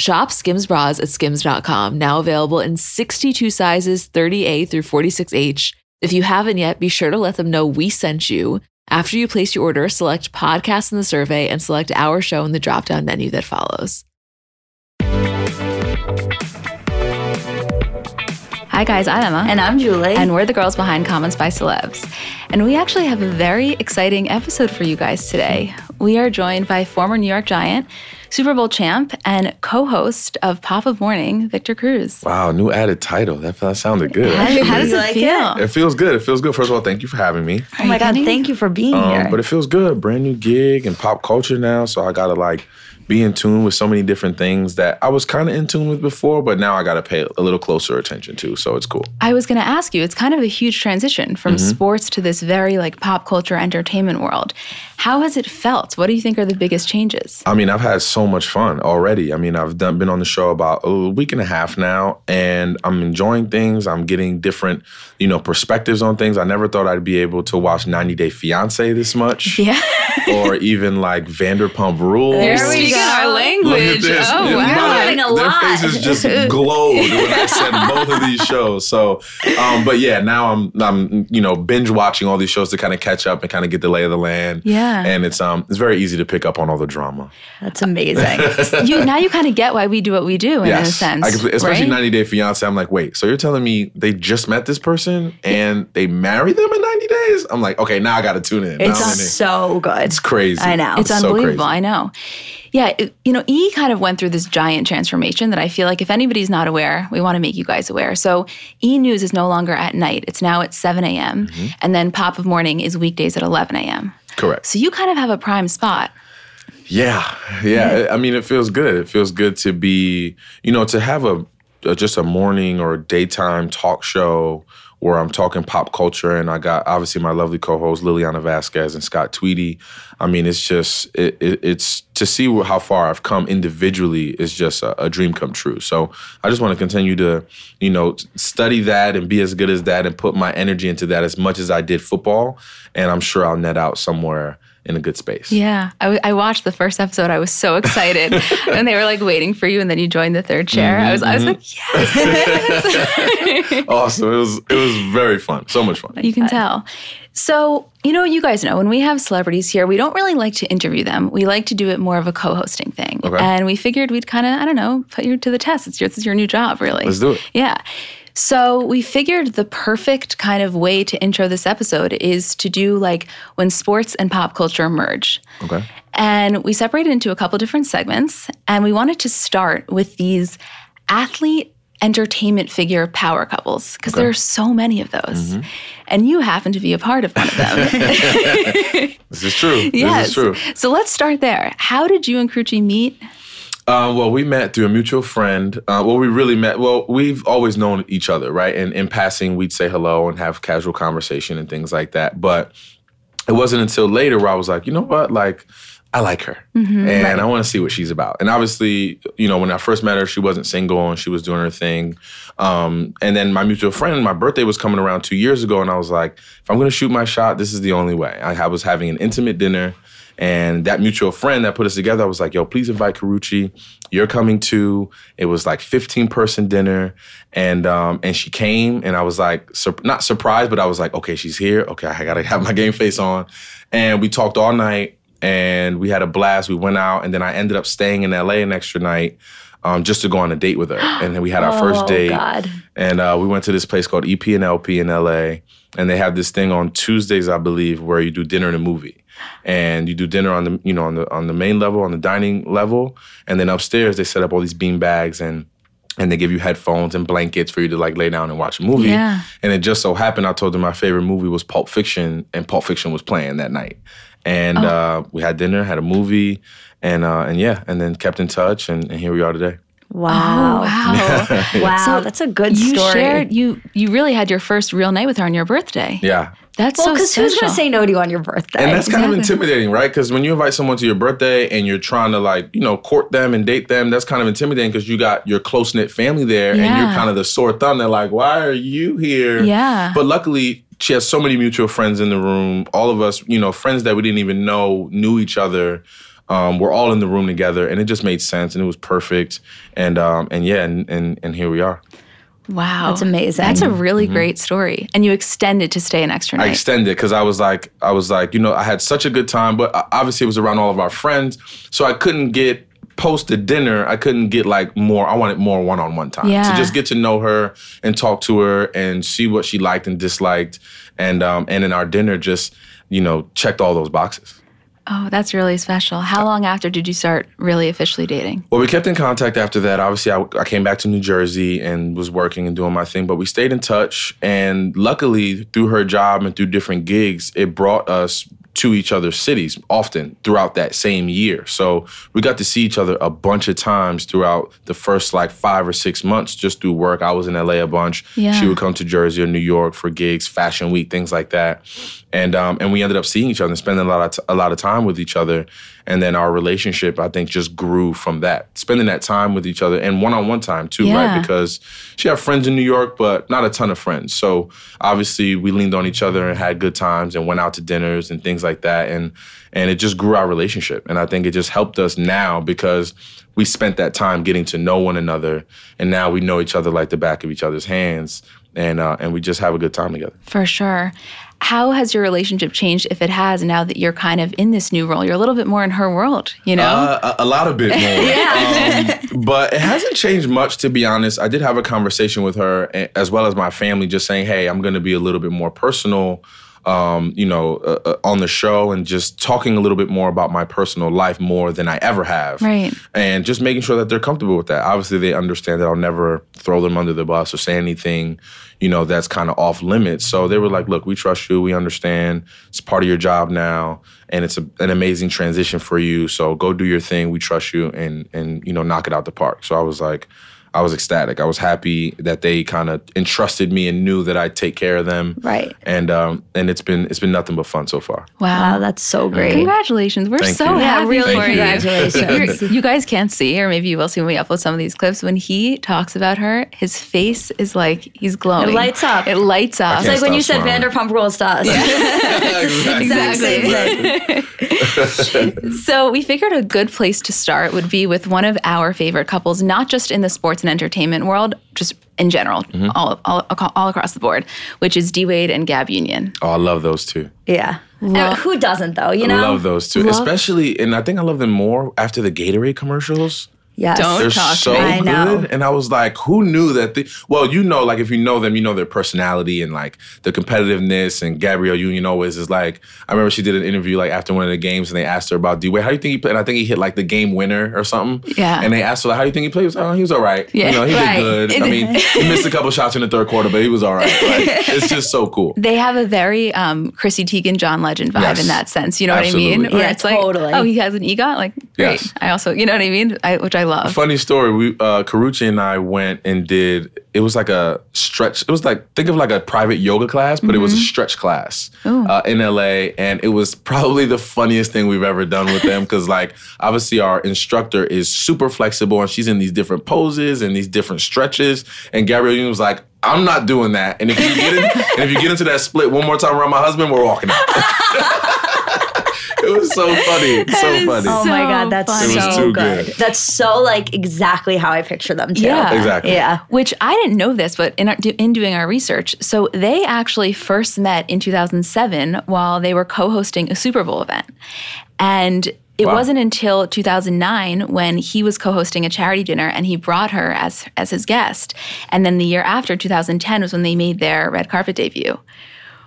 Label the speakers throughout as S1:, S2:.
S1: Shop Skims bras at skims.com, now available in 62 sizes, 30A through 46H. If you haven't yet, be sure to let them know we sent you. After you place your order, select podcast in the survey and select our show in the drop down menu that follows. Hi, guys, I'm Emma.
S2: And I'm Julie.
S1: And we're the girls behind Comments by Celebs. And we actually have a very exciting episode for you guys today. We are joined by former New York Giant, Super Bowl champ, and co host of Pop of Morning, Victor Cruz.
S3: Wow, new added title. That, that sounded good.
S1: How, how does it like feel?
S3: It? it? feels good. It feels good. First of all, thank you for having me.
S2: Oh my God, thank you for being um, here.
S3: But it feels good. Brand new gig and pop culture now. So I got to like, be in tune with so many different things that I was kind of in tune with before, but now I got to pay a little closer attention to. So it's cool.
S1: I was going to ask you, it's kind of a huge transition from mm-hmm. sports to this very like pop culture entertainment world. How has it felt? What do you think are the biggest changes?
S3: I mean, I've had so much fun already. I mean, I've done, been on the show about a week and a half now, and I'm enjoying things. I'm getting different, you know, perspectives on things. I never thought I'd be able to watch 90 Day Fiance this much.
S1: Yeah.
S3: or even like Vanderpump Rules.
S1: There we go our language. Oh, wow.
S3: Their, their faces just glowed when I said both of these shows. So, um, but yeah, now I'm, I'm, you know, binge watching all these shows to kind of catch up and kind of get the lay of the land.
S1: Yeah.
S3: And it's, um, it's very easy to pick up on all the drama.
S2: That's amazing.
S1: you Now you kind of get why we do what we do in yes. a sense. I,
S3: especially
S1: right?
S3: 90 Day Fiance. I'm like, wait, so you're telling me they just met this person and they married them in 90 days? I'm like, okay, now I got to tune in.
S2: It's so good.
S3: It's crazy.
S2: I know.
S1: It's,
S2: it's
S1: unbelievable. So I know. Yeah, it, you know, E kind of went through this giant transformation that I feel like if anybody's not aware, we want to make you guys aware. So E News is no longer at night; it's now at 7 a.m. Mm-hmm. And then Pop of Morning is weekdays at 11 a.m.
S3: Correct.
S1: So you kind of have a prime spot.
S3: Yeah, yeah. I mean, it feels good. It feels good to be, you know, to have a, a just a morning or a daytime talk show where I'm talking pop culture, and I got obviously my lovely co-hosts Lilliana Vazquez and Scott Tweedie. I mean, it's just it, it, it's to see how far I've come individually is just a, a dream come true. So I just want to continue to you know study that and be as good as that, and put my energy into that as much as I did football, and I'm sure I'll net out somewhere in a good space.
S1: Yeah. I, w- I watched the first episode. I was so excited. and they were like waiting for you and then you joined the third chair. Mm-hmm, I was mm-hmm. I was
S3: mm-hmm. like, yes. awesome. It was it was very fun. So much fun.
S1: You can tell. So, you know, you guys know when we have celebrities here, we don't really like to interview them. We like to do it more of a co-hosting thing. Okay. And we figured we'd kind of, I don't know, put you to the test. It's your, it's your new job, really.
S3: Let's do it.
S1: Yeah. So we figured the perfect kind of way to intro this episode is to do like when sports and pop culture merge.
S3: Okay.
S1: And we separated into a couple different segments, and we wanted to start with these athlete entertainment figure power couples because okay. there are so many of those. Mm-hmm. And you happen to be a part of one of them.
S3: this is true.
S1: Yes.
S3: This is true.
S1: So let's start there. How did you and Karrueche meet?
S3: Uh, well, we met through a mutual friend. Uh, well, we really met. Well, we've always known each other, right? And in passing, we'd say hello and have casual conversation and things like that. But it wasn't until later where I was like, you know what? Like, I like her
S2: Mm-hmm.
S3: and I want to see what she's about. And obviously, you know, when I first met her, she wasn't single and she was doing her thing. Um, and then my mutual friend, my birthday was coming around two years ago, and I was like, if I'm going to shoot my shot, this is the only way. I was having an intimate dinner. And that mutual friend that put us together, I was like, yo, please invite Karrueche. You're coming too. It was like 15 person dinner. And um, and she came and I was like, sur- not surprised, but I was like, okay, she's here. Okay, I gotta have my game face on. And we talked all night and we had a blast. We went out and then I ended up staying in LA an extra night um, just to go on a date with her. And then we had our first
S2: Oh,
S3: date.
S2: God.
S3: And uh, we went to this place called EP and LP in LA. And they have this thing on Tuesdays, I believe, where you do dinner and a movie. And you do dinner on the, you know, on the on the main level, on the dining level, and then upstairs they set up all these bean bags and and they give you headphones and blankets for you to like lay down and watch a movie.
S4: Yeah.
S3: And it just so happened I told them my favorite movie was Pulp Fiction, and Pulp Fiction was playing that night. And
S4: Oh.
S3: uh, we had dinner, had a movie, and uh, and yeah, and then kept in touch, and, and here we are today.
S2: Wow.
S4: Oh, wow.
S2: Wow,
S4: So
S2: that's a good
S4: you
S2: story.
S4: shared you you really had your first real night with her on your birthday.
S3: Yeah.
S4: That's
S2: well,
S4: so
S2: because
S4: special.
S2: who's going to say no to you on your birthday?
S3: And that's kind of intimidating, right? Because when you invite someone to your birthday and you're trying to like, you know, court them and date them, that's kind of intimidating because you got your close knit family there and you're kind of the sore thumb. They're like, why are you here?
S4: Yeah.
S3: But luckily, she has so many mutual friends in the room. All of us, you know, friends that we didn't even know knew each other. Um, we're all in the room together, and it just made sense, and it was perfect. And um, and yeah, and, and and here we are.
S4: wow.
S2: That's amazing.
S4: That's a really great story. And you extended to stay an extra
S3: Mm-hmm. I
S4: night.
S3: extended because I was like, I was like, you know, I had such a good time, but uh, obviously it was around all of our friends, so I couldn't get post the dinner. I couldn't get like more. I wanted more one on one time
S4: Yeah.
S3: to just get to know her and talk to her and see what she liked and disliked, and um, and in our dinner just you know checked all those boxes.
S4: Oh, that's really special. How long after did you start really officially dating?
S3: Well, we kept in contact after that. Obviously, I, I came back to New Jersey and was working and doing my thing, but we stayed in touch. And luckily, through her job and through different gigs, it brought us to each other's cities often throughout that same year. So we got to see each other a bunch of times throughout the first like five or six months just through work. I was in LA a bunch.
S4: Yeah.
S3: She would come to Jersey or New York for gigs, fashion week, things like that. And um, and we ended up seeing each other and spending a lot of t- a lot of time with each other. And then our relationship, I think, just grew from that. Spending that time with each other and one on one time too,
S4: Yeah.
S3: right? Because she had friends in New York, but not a ton of friends. So obviously, we leaned on each other and had good times and went out to dinners and things like that. And and it just grew our relationship. And I think it just helped us now because we spent that time getting to know one another, and now we know each other like the back of each other's hands. And uh, and we just have a good time together.
S4: For sure. How has your relationship changed, if it has, now that you're kind of in this new role? You're a little bit more in her world, you know?
S3: Uh, a, a lot of bit more. um, but it hasn't changed much, to be honest. I did have a conversation with her, as well as my family, just saying, hey, I'm going to be a little bit more personal. Um, you know, uh, uh, on the show and just talking a little bit more about my personal life more than I ever have.
S4: Right.
S3: And just making sure that they're comfortable with that. Obviously, they understand that I'll never throw them under the bus or say anything, you know, that's kind of off limits. So they were like, look, we trust you. We understand. It's part of your job now. And it's a, an amazing transition for you. So go do your thing. We trust you and, and, you know, knock it out the park. So I was like, I was ecstatic. I was happy that they kind of entrusted me and knew that I'd take care of them.
S2: Right.
S3: And um and it's been it's been nothing but fun so far.
S2: Wow, that's so great.
S4: Congratulations. We're
S3: Thank
S4: so
S3: you.
S2: Yeah,
S4: happy
S2: really
S4: for you.
S2: congratulations.
S4: You're- you guys can't see, or maybe you will see when we upload some of these clips. When he talks about her, his face is like he's glowing.
S2: It lights up.
S4: It lights up.
S2: It's like when you
S3: stop
S2: said
S3: smiling.
S2: Vanderpump Rules to us.
S4: Exactly. So we figured a good place to start would be with one of our favorite couples, not just in the sports and entertainment world, just in general,
S3: Mm-hmm.
S4: all, all, all across the board, which is D Wade and Gab Union.
S3: Oh, I love those two.
S2: Yeah. Uh, who doesn't though? You know
S3: I
S2: know.
S3: love those two.
S4: Love-
S3: Especially and I think I love them more after the Gatorade commercials.
S2: Yes.
S4: Don't
S3: They're
S4: talk to
S3: so
S4: me.
S2: I know.
S3: good. And I was like, who knew that? The, well, you know, like if you know them, you know their personality and like the competitiveness. And Gabrielle Union always is like, I remember she did an interview like after one of the games and they asked her about D Wade. How do you think he played? And I think he hit like the game winner or something.
S4: Yeah.
S3: And they asked her, like, how do you think he played? He was like, oh, he was all right.
S4: Yeah.
S3: You know, he
S2: Right.
S3: did good. I mean, he missed a couple shots in the third quarter, but he was all right. Like, it's just so cool.
S4: They have a very um, Chrissy Teigen, John Legend vibe
S3: Yes.
S4: in that sense. You know what I
S3: Absolutely.
S4: mean? Where
S2: Yeah,
S4: it's like,
S2: totally.
S4: oh, he has an EGOT? Like, great.
S3: Yes.
S4: I also, you know what I mean? I, which I love.
S3: Funny story. We uh Karrueche and I went and did it was like a stretch. It was like think of like a private yoga class, but it was a stretch class uh, in LA, and it was probably the funniest thing we've ever done with them because like obviously our instructor is super flexible and she's in these different poses and these different stretches, and Gabrielle was like. I'm not doing that. And if you get in, and if you get into that split one more time around my husband, we're walking out. it was so funny. so funny.
S2: Oh my god, that's
S4: funny.
S3: It was
S2: so
S3: too
S2: good.
S3: good.
S2: That's so like exactly how I picture them too.
S4: Yeah.
S3: Exactly.
S2: Yeah.
S4: Which I didn't know this, but in, our- in doing our research, so they actually first met in 2007 while they were co hosting a Super Bowl event. And it
S3: Wow.
S4: wasn't until 2009 when he was co-hosting a charity dinner and he brought her as as his guest. And then the year after 2010 was when they made their red carpet debut.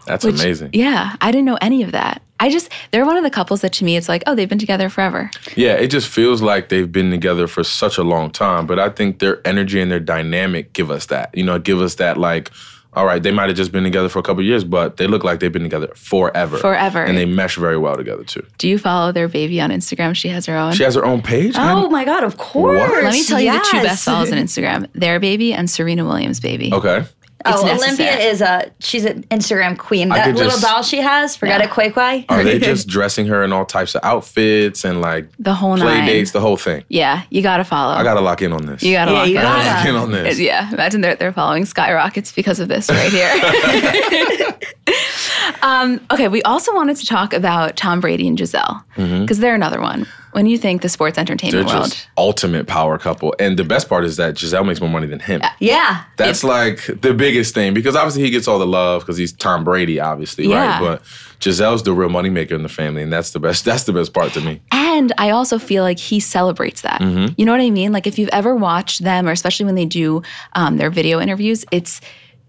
S3: That's
S4: Which-
S3: amazing.
S4: Yeah, I didn't know any of that. I just they're one of the couples that to me it's like, oh, they've been together forever.
S3: Yeah, it just feels like they've been together for such a long time. But I think their energy and their dynamic give us that. You know, give us that like, all right, they might have just been together for a couple of years, but they look like they've been together forever.
S4: Forever.
S3: And they mesh very well together too.
S4: Do you follow their baby on Instagram? She has her own.
S3: She has her own page.
S2: Oh my god, of course.
S3: What?
S4: Let me tell you the two
S2: Yes.
S4: best follows on Instagram: their baby and Serena Williams' baby.
S3: Okay.
S4: It's
S2: oh,
S4: necessary.
S2: Olympia is a she's an Instagram queen.
S3: I
S2: That little
S3: just-
S2: doll she has, forget
S4: Yeah.
S2: it, Qai Qai.
S3: Are they just dressing her in all types of outfits and like
S4: The whole
S3: play
S4: nine.
S3: dates, the whole thing?
S4: Yeah, you gotta follow.
S3: I gotta lock in on this.
S4: you gotta
S2: Yeah,
S4: lock
S2: you
S4: that
S3: I
S4: in.
S3: gotta lock in on this.
S4: Yeah, imagine they're they're following skyrockets because of this right here. um, okay, we also wanted to talk about Tom Brady and Gisele because they're another one. When you think the sports
S3: Mm-hmm. They're
S4: entertainment world,
S3: just ultimate power couple. And the best part is that Gisele makes more money than him.
S2: Yeah.
S3: That's like the biggest thing because obviously he gets all the love because he's Tom Brady, obviously,
S4: Yeah.
S3: right? But Gisele's the real moneymaker in the family, and that's the best. That's the best part to me.
S4: And I also feel like he celebrates that.
S3: Mm-hmm.
S4: You know what I mean? Like if you've ever watched them, or especially when they do um, their video interviews, it's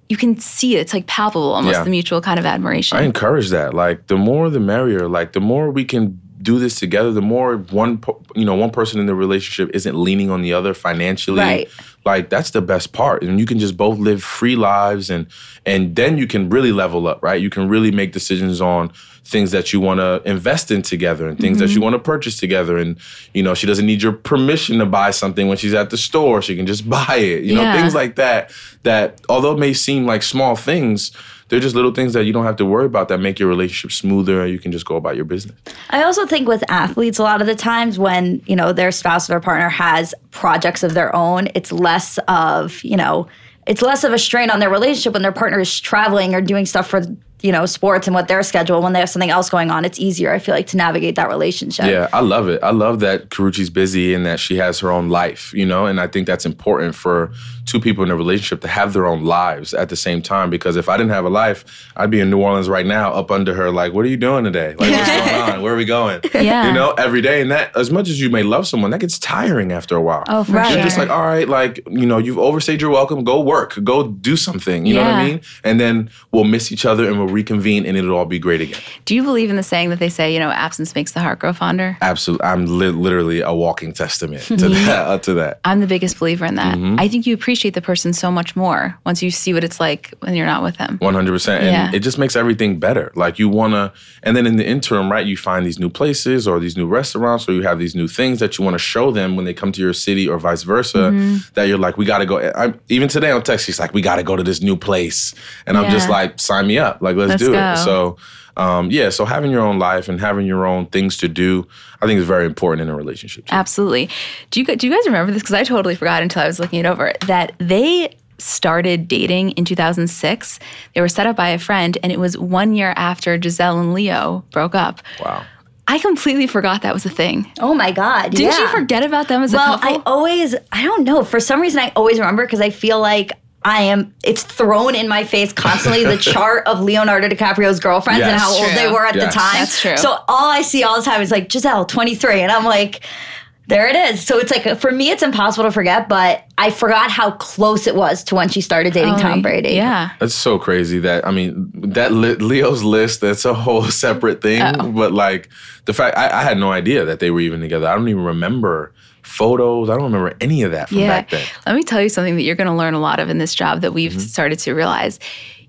S4: you can see it. It's like palpable, almost
S3: Yeah.
S4: the mutual kind of admiration.
S3: I encourage that. Like the more the merrier. Like the more we can do this together, the more one you know one person in the relationship isn't leaning on the other financially.
S2: Right.
S3: Like that's the best part, and you can just both live free lives, and and then you can really level up, right? You can really make decisions on things that you want to invest in together, and things that you mm-hmm. want to purchase together, and you know she doesn't need your permission to buy something when she's at the store; she can just buy it. You know
S4: Yeah.
S3: things like that. That although it may seem like small things, they're just little things that you don't have to worry about that make your relationship smoother, and you can just go about your business.
S2: I also think with athletes, a lot of the times when, you know, their spouse or their partner has projects of their own, it's less of, you know, it's less of a strain on their relationship when their partner is traveling or doing stuff for, you know, sports and what their schedule, when they have something else going on, it's easier, I feel like, to navigate that relationship.
S3: Yeah, I love it. I love that Karrueche's busy and that she has her own life, you know, and I think that's important for two people in a relationship to have their own lives at the same time. Because if I didn't have a life, I'd be in New Orleans right now, up under her, like, what are you doing today? Like, what's going on? Where are we going?
S4: Yeah.
S3: You know, every day. And that, as much as you may love someone, that gets tiring after a while.
S4: oh, for sure.
S3: You're just like, all right, like, you know, you've overstayed your welcome. Go work. Go do something. You know what I mean? And then we'll miss each other and we'll reconvene and it'll all be great again.
S4: Do you believe in the saying that they say, you know, absence makes the heart grow fonder?
S3: Absolutely. I'm li- literally a walking testament to that. uh, to that.
S4: I'm the biggest believer in that.
S3: Mm-hmm.
S4: I think you appreciate the person so much more once you see what it's like when you're not with them.
S3: 100%. And
S4: Yeah.
S3: it just makes everything better. Like you want to, and then in the interim, right, you find these new places or these new restaurants or you have these new things that you want to show them when they come to your city or vice versa
S4: Mm-hmm.
S3: that you're like, we got to go. I'm, even today on text, she's like, we got to go to this new place. And I'm just like, sign me up. Like, let's,
S4: Let's
S3: do
S4: go.
S3: it. So, um, yeah, so having your own life and having your own things to do, I think is very important in a relationship. too.
S4: Absolutely. Do you do you guys remember this? Because I totally forgot until I was looking it over. That they started dating in 2006. They were set up by a friend, and it was one year after Gisele and Leo broke up.
S3: Wow.
S4: I completely forgot that was a thing.
S2: Oh my God.
S4: Didn't you forget about them as
S2: Well,
S4: a couple?
S2: I always, I don't know. For some reason, I always remember because I feel like I am, it's thrown in my face constantly the chart of Leonardo DiCaprio's girlfriends and
S3: Yes.
S2: how old they were at
S3: Yes.
S2: the time.
S4: That's true.
S2: So all I see all the time is like Gisele, 23. And I'm like, there it is. So it's like, for me, it's impossible to forget, but I forgot how close it was to when she started dating
S4: Oh,
S2: Tom Brady.
S4: Yeah.
S3: That's so crazy that I mean that li- Leo's list. That's a whole separate thing.
S4: Oh.
S3: But like the fact I, I had no idea that they were even together. I don't even remember photos. I don't remember any of that from
S4: Yeah.
S3: back then.
S4: Let me tell you something that you're going to learn a lot of in this job that we've mm-hmm. started to realize.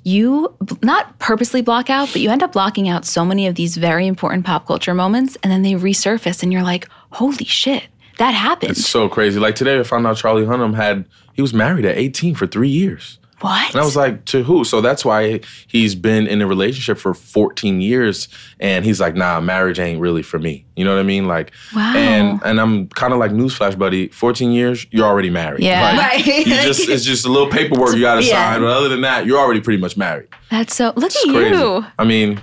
S4: You not purposely block out, but you end up blocking out so many of these very important pop culture moments, and then they resurface, and you're like, holy shit, that happened.
S3: It's so crazy. Like today, I found out Charlie Hunnam had he was married at 18 for three years.
S4: What?
S3: And I was like, to who? So that's why he's been in a relationship for 14 years. And he's like, nah, marriage ain't really for me. You know what I mean? Like,
S4: Wow.
S3: and and I'm kind of like newsflash, buddy. 14 years, you're already married.
S4: Yeah.
S3: Like,
S2: Right.
S3: You just it's just a little paperwork you gotta
S2: Yeah.
S3: sign. But other than that, you're already pretty much married.
S4: That's so, look
S3: It's
S4: at
S3: crazy.
S4: you.
S3: I mean,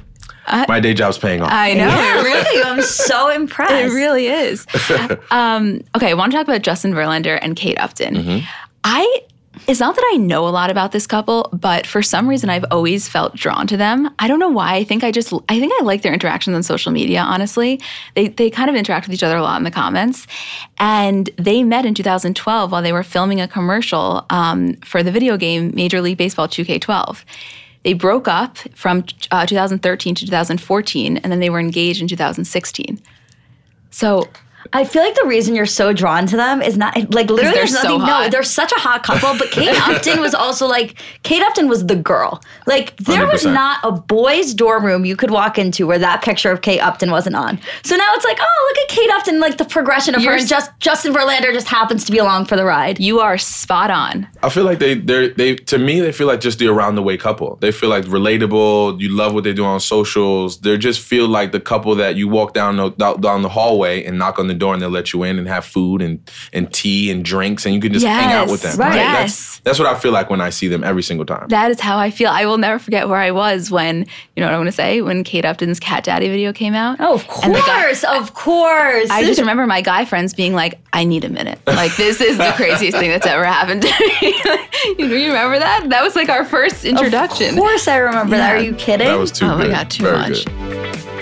S3: my day job's paying off.
S4: I know.
S2: Yeah, really. I'm so impressed.
S4: It really is. um, okay, I want to talk about Justin Verlander and Kate Upton.
S3: Mm-hmm.
S4: I it's not that I know a lot about this couple, but for some reason I've always felt drawn to them. I don't know why. I think I just I think I like their interactions on social media, honestly. They they kind of interact with each other a lot in the comments. And they met in 2012 while they were filming a commercial um, for the video game Major League Baseball 2K12. They broke up from uh, 2013 to 2014, and then they were engaged in 2016. So
S2: I feel like the reason you're so drawn to them is not like literally
S4: they're
S2: there's
S4: so
S2: nothing. No, they're such a hot couple. But Kate Upton was also like Kate Upton was the girl. Like there was
S3: 100%.
S2: not a boys' dorm room you could walk into where that picture of Kate Upton wasn't on. So now it's like, oh, look at Kate Upton, like the progression of
S4: You're
S2: her, and just Justin Verlander just happens to be along for the ride.
S4: you are spot on.
S3: I feel like they they they to me they feel like just the around the way couple. They feel like relatable. You love what they do on socials. They just feel like the couple that you walk down the down down the hallway and knock on the door and they'll let you in and have food and and tea and drinks and you can just hang out with
S4: Yes,
S3: them.
S2: right.
S3: That's,
S4: Yes.
S3: that's what I feel like when I see them every single time.
S4: That is how I feel. I will never forget where I was when, you know what I'm going to say, when Kate Upton's Cat Daddy video came out.
S2: Oh, of
S4: And the guy-
S2: course, of course.
S4: I just remember my guy friends being like, I need a minute. Like, this is the craziest thing that's ever happened to me. you, you remember that? That was like our first introduction.
S2: Of course, I remember that. Are you kidding?
S3: That was too
S4: Oh my
S3: good.
S4: God, too
S3: Very
S4: much.
S3: good.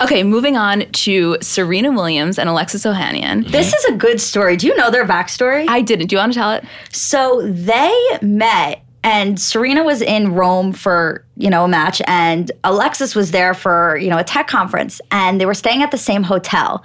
S4: Okay, moving on to Serena Williams and Alexis Ohanian.
S2: This is a good story. Do you know their backstory?
S4: I didn't. Do you want to tell it?
S2: So they met and Serena was in Rome for, you know, a match and Alexis was there for, you know, a tech conference and they were staying at the same hotel.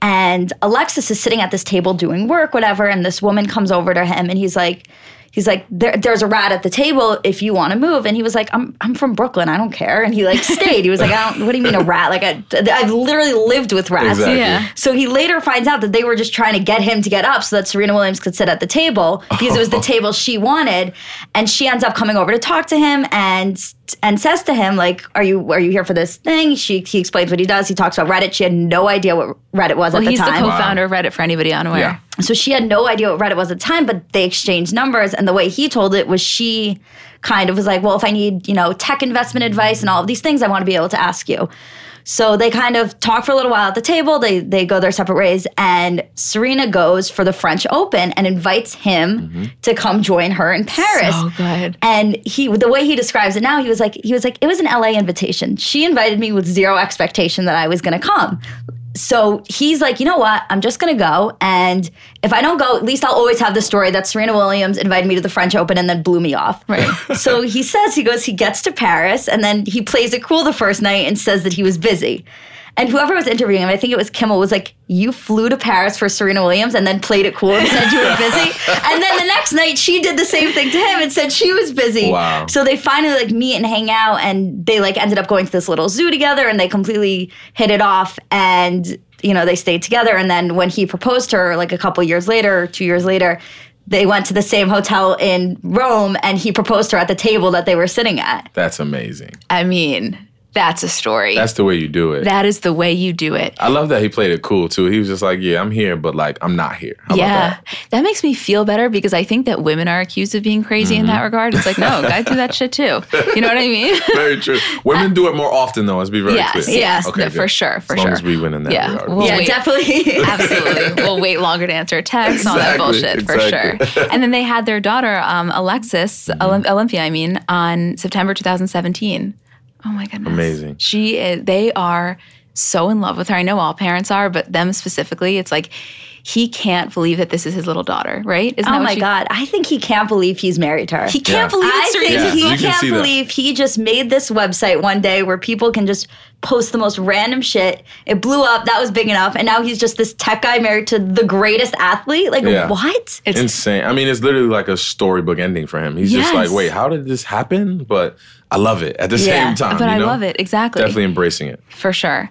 S2: And Alexis is sitting at this table doing work, whatever, and this woman comes over to him and he's like, he's like, there, there's a rat at the table if you want to move. And he was like, I'm, I'm from Brooklyn. I don't care. And he like stayed. He was like, I don't, what do you mean a rat? Like I, I've literally lived with rats.
S3: Exactly.
S4: Yeah.
S2: So he later finds out that they were just trying to get him to get up so that Serena Williams could sit at the table because it was the table she wanted. And she ends up coming over to talk to him and and says to him like, "Are you are you here for this thing?" She he explains what he does. He talks about Reddit. She had no idea what Reddit was
S4: Well,
S2: at the
S4: he's the co-founder of Reddit for anybody unaware.
S3: Yeah.
S2: So she had no idea what Reddit was at the time, but they exchanged numbers. And the way he told it was she kind of was like, well, if I need, you know, tech investment advice and all of these things, I want to be able to ask you. So they kind of talk for a little while at the table. They they go their separate ways, and Serena goes for the French Open and invites him mm-hmm. to come join her in Paris.
S4: So good.
S2: And he, the way he describes it now, he was like, he was like, it was an LA invitation. She invited me with zero expectation that I was going to come. So he's like, you know what? I'm just going to go. And if I don't go, at least I'll always have the story that Serena Williams invited me to the French Open and then blew me off.
S4: Right.
S2: so he says, he goes, he gets to Paris and then he plays it cool the first night and says that he was busy. And whoever was interviewing him, I think it was Kimmel, was like, "You flew to Paris for Serena Williams and then played it cool and said you were busy." and then the next night, she did the same thing to him and said she was busy.
S3: Wow.
S2: So they finally like meet and hang out, and they like ended up going to this little zoo together, and they completely hit it off. And you know, they stayed together. And then when he proposed to her, like a couple years later, two years later. They went to the same hotel in Rome and he proposed to her at the table that they were sitting at.
S3: That's amazing.
S4: I mean, that's a story.
S3: That's the way you do it.
S4: that is the way you do it.
S3: I love that he played it cool too. He was just like, "Yeah, I'm here, but like, I'm not here." How about
S4: yeah,
S3: that?
S4: that? makes me feel better because I think that women are accused of being crazy in
S3: Mm-hmm.
S4: that regard. It's like, no, guys do that shit too. You know what I mean?
S3: Very true. Women do it more often, though. Let's be very
S4: yes,
S3: clear.
S4: yes,
S3: Okay,
S4: no, for sure, for
S3: as long
S4: sure.
S3: as we win in that
S4: Yeah,
S3: regard.
S4: we'll
S2: yeah,
S4: wait.
S2: definitely.
S4: Absolutely. we'll wait longer to answer a text, texts, all that
S3: Exactly,
S4: bullshit for sure. And then they had their daughter, um, Alexis,
S3: Mm-hmm.
S4: Olymp- Olympia, I mean, on September 2017. Oh my goodness.
S3: Amazing.
S4: She is, they are so in love with her. I know all parents are, but them specifically, it's like he can't believe that this is his little daughter, right? Isn't
S2: Oh
S4: what
S2: my
S4: she-
S2: God. I think he can't believe he's married to her.
S4: He can't
S3: Yeah.
S4: believe
S2: I think
S3: Yeah,
S2: he
S3: can
S2: can't
S3: see that.
S2: believe he just made this website one day where people can just post the most random shit. It blew up. That was big enough. And now he's just this tech guy married to the greatest athlete. Like,
S3: Yeah.
S2: what?
S4: It's
S3: Insane. I mean, it's literally like a storybook ending for him. He's just like, wait, how did this happen? But I love it at the
S2: Yeah,
S3: same time.
S4: but
S3: you
S4: I love it. Exactly.
S3: Definitely embracing it.
S4: For sure.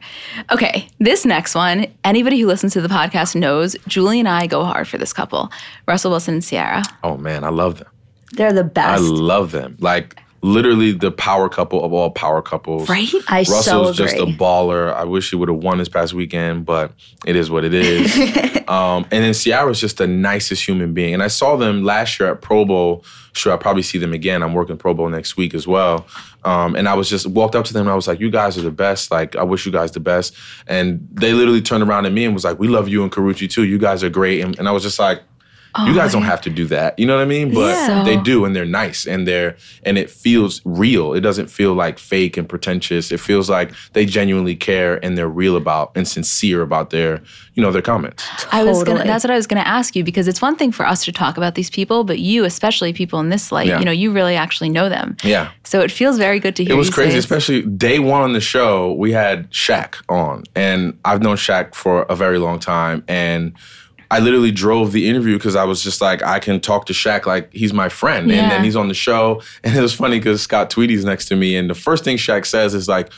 S4: Okay, this next one, anybody who listens to the podcast knows Julie and I go hard for this couple, Russell Wilson and Ciara.
S3: Oh man, I love them.
S2: They're the best.
S3: I love them. Like literally the power couple of all power couples.
S4: Right?
S2: I so
S3: Russell's just a baller. I wish he would have won this past weekend, but it is what it is. um, and then Ciara's just the nicest human being. And I saw them last year at Pro Bowl. Sure, I'll probably see them again. I'm working Pro Bowl next week as well. Um, and I was just walked up to them and I was like, "You guys are the best. Like, I wish you guys the best." And they literally turned around at me and was like, "We love you and Karrueche too. You guys are great." And, and I was just like, you guys oh, don't have to do that. You know what I mean? But
S4: Yeah.
S3: they do and they're nice and they're and it feels real. It doesn't feel like fake and pretentious. It feels like they genuinely care and they're real about and sincere about their, you know, their comments.
S4: I was gonna that's what I was gonna ask you because it's one thing for us to talk about these people, but you, especially people in this light,
S3: Yeah.
S4: you know, you really actually know them.
S3: Yeah.
S4: So it feels very good to hear.
S3: It was
S4: you
S3: crazy,
S4: say-
S3: especially day one on the show. We had Shaq on, and I've known Shaq for a very long time. And I literally drove the interview because I was just like, I can talk to Shaq like he's my friend. And then he's on the show. And it was funny because Scott Tweedie's next to me, and the first thing Shaq says is like,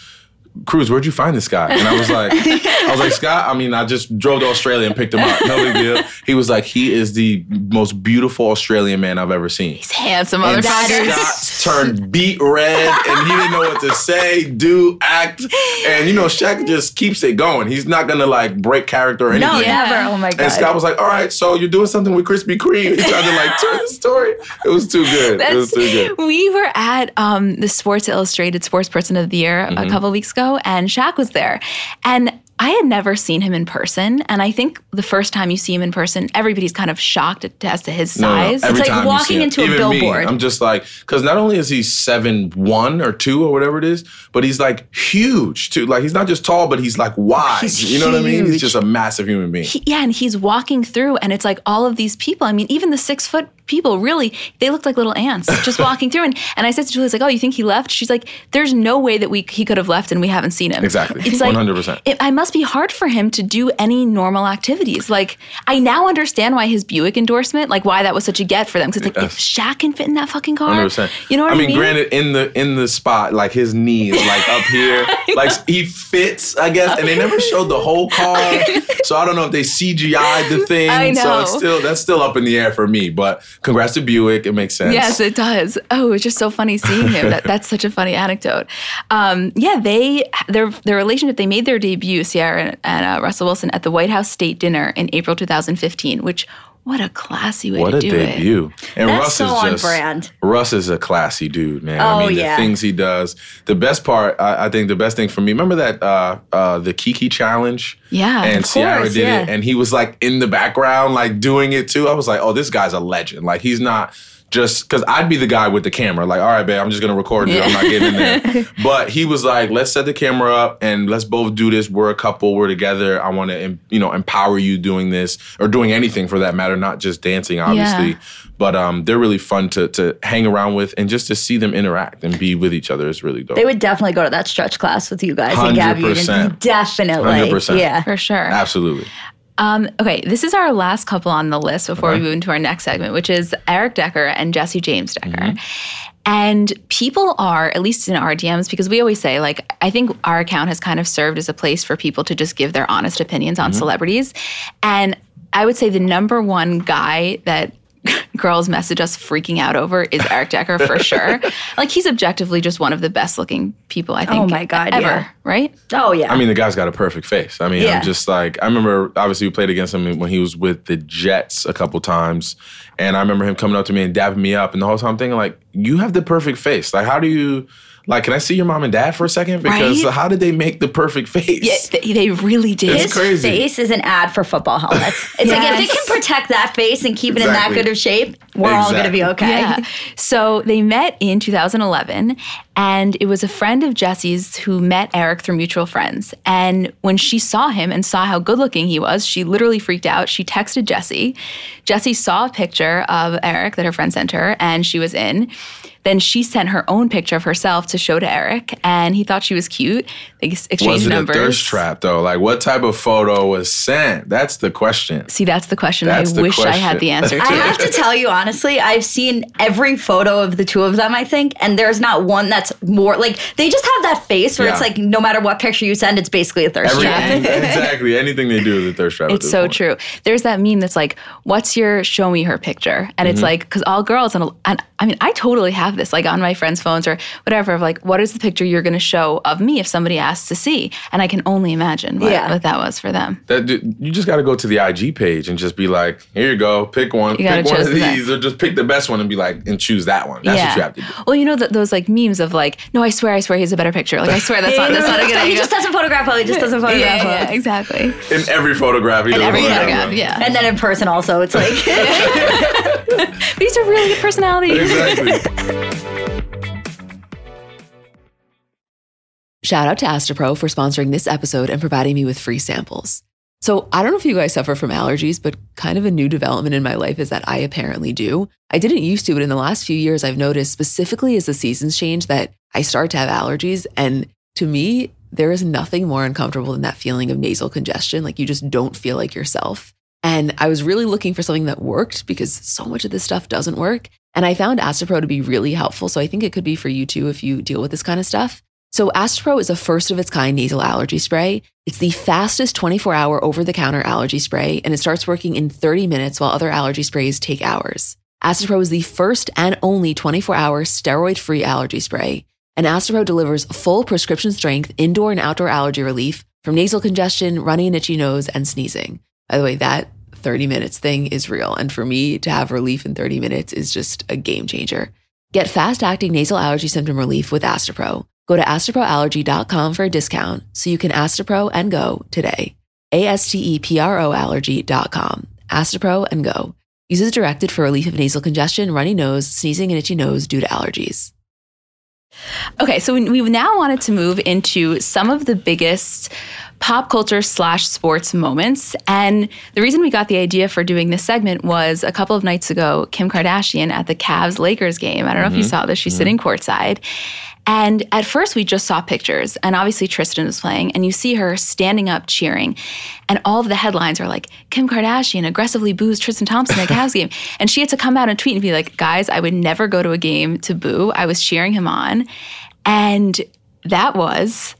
S3: Cruz, where'd you find this guy? And I was like, I was like, Scott, I mean, I just drove to Australia and picked him up. No big deal. He was like, he is the most beautiful Australian man I've ever seen.
S4: He's handsome,
S3: And. Scott turned beat red and he didn't know what to say, do, act. And you know, Shaq just keeps it going. He's not gonna like break character or anything.
S2: no, never. Oh my God.
S3: And Scott was like, all right, so you're doing something with Krispy Kreme. He tried to like turn the story. It was too good. it was too good.
S4: We were at um, the Sports Illustrated Sports Person of the Year
S3: Mm-hmm.
S4: a couple weeks ago, and Shaq was there. And I had never seen him in person. And I think the first time you see him in person, everybody's kind of shocked as to his
S3: No, no,
S4: size.
S3: every
S2: like walking into a billboard.
S3: Me, I'm just like, because not only is he seven one or two or whatever it is, but he's like huge too. Like he's not just tall, but he's like wide.
S2: He's
S3: you know what I mean? He's just a massive human being.
S4: He- yeah, and he's walking through, and it's like all of these people. I mean, even the six foot people, really, they looked like little ants just walking through. And, and I said to Julie, "It's like, oh, you think he left?" She's like, "There's no way that we he could have left, and we haven't seen him."
S3: Exactly.
S4: It's like
S3: 100%.
S4: It, I must be hard for him to do any normal activities. Like I now understand why his Buick endorsement, like why that was such a get for them. Because it's like if Shaq can fit in that fucking car,
S3: Hundred percent.
S4: you know what I mean?
S3: I mean? Granted, in the in the spot, like his knee is like up here, like he fits, I guess. And they never showed the whole car, so I don't know if they CGI'd the thing.
S4: I know.
S3: So it's still that's still up in the air for me. But congrats to Buick. It makes sense.
S4: Yes, it does. Oh, it's just so funny seeing him. That, that's such a funny anecdote. Um, yeah, they their their relationship. They made their debut, Ciara and, and uh, Russell Wilson, at the White House State Dinner in April 2015. Which what a classy way
S3: What
S4: to
S3: a
S4: do it.
S3: What a debut! And
S2: That's
S3: Russ
S2: so
S3: is
S2: on
S3: just
S2: brand.
S3: Russ is a classy dude, man.
S2: Oh,
S3: I mean,
S2: yeah.
S3: the things he does. The best part, I, I think, the best thing for me. Remember that uh, uh, the Kiki challenge?
S4: Yeah,
S3: and
S2: of
S3: Ciara
S2: course,
S3: did
S2: yeah.
S3: it, and he was like in the background, like doing it too. I was like, oh, this guy's a legend. Like he's not just because I'd be the guy with the camera, like, all right, babe, I'm just gonna record you. I'm not getting in there. but he was like, let's set the camera up and let's both do this. We're a couple. We're together. I want to, you know, empower you doing this or doing anything for that matter, not just dancing, obviously.
S4: Yeah.
S3: But um, they're really fun to to hang around with and just to see them interact and be with each other is really dope.
S2: They would definitely go to that stretch class with you guys and Gabby.
S3: 100%.
S2: Definitely.
S3: 100%.
S2: Yeah.
S4: For sure.
S3: Absolutely.
S4: Um, okay, this is our last couple on the list before we move into our next segment, which is Eric Decker and Jessie James Decker. And people are, at least in our DMs, because we always say, like, I think our account has kind of served as a place for people to just give their honest opinions on celebrities. And I would say the number one guy that girls message us freaking out over is Eric Decker for sure. like, he's objectively just one of the best looking people, I oh think.
S2: Oh my God,
S4: Ever,
S2: yeah.
S4: right?
S2: Oh, yeah.
S3: I mean, the guy's got a perfect face. I mean,
S2: Yeah.
S3: I'm just like, I remember obviously we played against him when he was with the Jets a couple times. And I remember him coming up to me and dabbing me up. And the whole time I'm thinking, like, you have the perfect face. Like, how do you, like, can I see your mom and dad for a second? Because
S4: Right?
S3: how did they make the perfect face?
S4: Yeah, they, they really did.
S3: It's
S2: His
S3: crazy.
S2: face is an ad for football helmets. It's like if they can protect that face and keep it in that good of shape, we're all going to be okay.
S4: Yeah. So they met in 2011, and it was a friend of Jessie's who met Eric through mutual friends. And when she saw him and saw how good looking he was, she literally freaked out. She texted Jessie. Jessie saw a picture of Eric that her friend sent her, and she was in. Then she sent her own picture of herself to show to Eric, and he thought she was cute. They ex- exchanged
S3: Was it
S4: numbers.
S3: a thirst trap though? Like, what type of photo was sent? That's the question.
S4: See, that's the question.
S3: That's
S4: I
S3: the
S4: wish I had the answer to.
S2: I have to tell you honestly, I've seen every photo of the two of them, I think, and there's not one that's more like they just have that face where it's like no matter what picture you send, it's basically a thirst
S3: Every,
S2: trap.
S3: exactly. Anything they do is a thirst trap.
S4: It's so
S3: point.
S4: true. There's that meme that's like, "What's your show me her picture?" And
S3: Mm-hmm.
S4: it's like, because all girls and, and I mean, I totally have this like on my friends' phones or whatever. Of like, what is the picture you're going to show of me if somebody asks to see? And I can only imagine what,
S2: Yeah.
S4: what that was for them.
S3: That you just got to go to the IG page and just be like, here you go, pick one,
S4: You
S3: pick one of
S4: choose the best.
S3: these, or just pick the best one and be like, and choose that one. That's what you have to do.
S4: Well, you know that those like memes of like, no, I swear, I swear, he's a better picture. Like, I swear that's not that's not a good
S2: he just doesn't photograph well. He just doesn't photograph
S4: yeah,
S2: well.
S4: exactly.
S3: In every photograph, he does
S2: every
S3: photograph
S4: photograph,
S3: well.
S4: yeah.
S2: And then in person also, it's like
S4: But he's a really good personality.
S3: Exactly.
S1: Shout out to Astepro for sponsoring this episode and providing me with free samples. So, I don't know if you guys suffer from allergies, but kind of a new development in my life is that I apparently do. I didn't used to, but in the last few years, I've noticed specifically as the seasons change that I start to have allergies. And to me, there is nothing more uncomfortable than that feeling of nasal congestion. Like you just don't feel like yourself. And I was really looking for something that worked because so much of this stuff doesn't work. And I found Astepro to be really helpful. So I think it could be for you too if you deal with this kind of stuff. So Astepro is a first of its kind nasal allergy spray. It's the fastest 24 hour over the counter allergy spray, and it starts working in 30 minutes while other allergy sprays take hours. Astepro is the first and only 24 hour steroid free allergy spray. And Astepro delivers full prescription strength indoor and outdoor allergy relief from nasal congestion, runny and itchy nose, and sneezing. By the way, that 30 minutes thing is real. And for me to have relief in 30 minutes is just a game changer. Get fast acting nasal allergy symptom relief with Astepro. Go to asteproallergy.com for a discount so you can Astepro and go today. A S T E P R O allergy.com. Astepro and go. Uses directed for relief of nasal congestion, runny nose, sneezing, and itchy nose due to allergies.
S4: Okay, so we now wanted to move into some of the biggest pop culture slash sports moments. And the reason we got the idea for doing this segment was a couple of nights ago, Kim Kardashian at the Cavs Lakers game. I don't know if you mm-hmm. saw this, she's mm-hmm. sitting courtside. And at first, we just saw pictures, and obviously Tristan was playing, and you see her standing up cheering. And all of the headlines are like, Kim Kardashian aggressively boos Tristan Thompson at Cavs game. And she had to come out and tweet and be like, guys, I would never go to a game to boo. I was cheering him on. And that was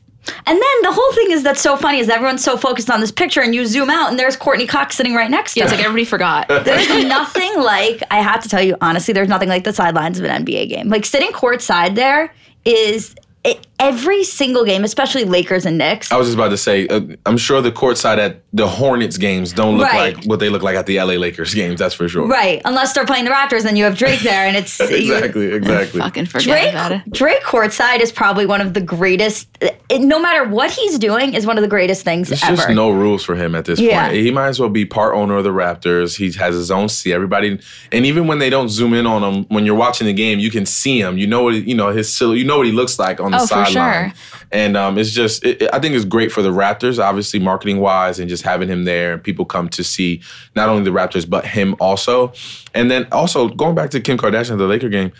S2: And then the whole thing is that's so funny is everyone's so focused on this picture and you zoom out and there's Courteney Cox sitting right next to
S4: Yeah, it's like everybody forgot.
S2: There's nothing like I have to tell you honestly, there's nothing like the sidelines of an NBA game. Like sitting courtside there is it, every single game, especially Lakers and Knicks.
S3: I was just about to say, uh, I'm sure the courtside at the Hornets games don't look
S2: Right.
S3: like what they look like at the LA Lakers games. That's for sure.
S2: Right, unless they're playing the Raptors, then you have Drake there, and it's you-
S3: exactly. Exactly.
S4: Fucking forget
S2: Drake,
S4: about it.
S2: Drake courtside is probably one of the greatest. it- no matter what he's doing, is one of the greatest things
S3: There's
S2: ever.
S3: just no rules for him at this
S2: Yeah.
S3: point. He might as well be part owner of the Raptors. He has his own seat. Everybody, and even when they don't zoom in on him, when you're watching the game, you can see him. You know what you know his silhouette. You know what he looks like on the
S4: Oh, for
S3: sideline.
S4: sure.
S3: And um, it's just, it, it- I think it's great for the Raptors, obviously marketing wise, and just having him there, and people come to see not only the Raptors but him also. And then also going back to Kim Kardashian, the Laker game,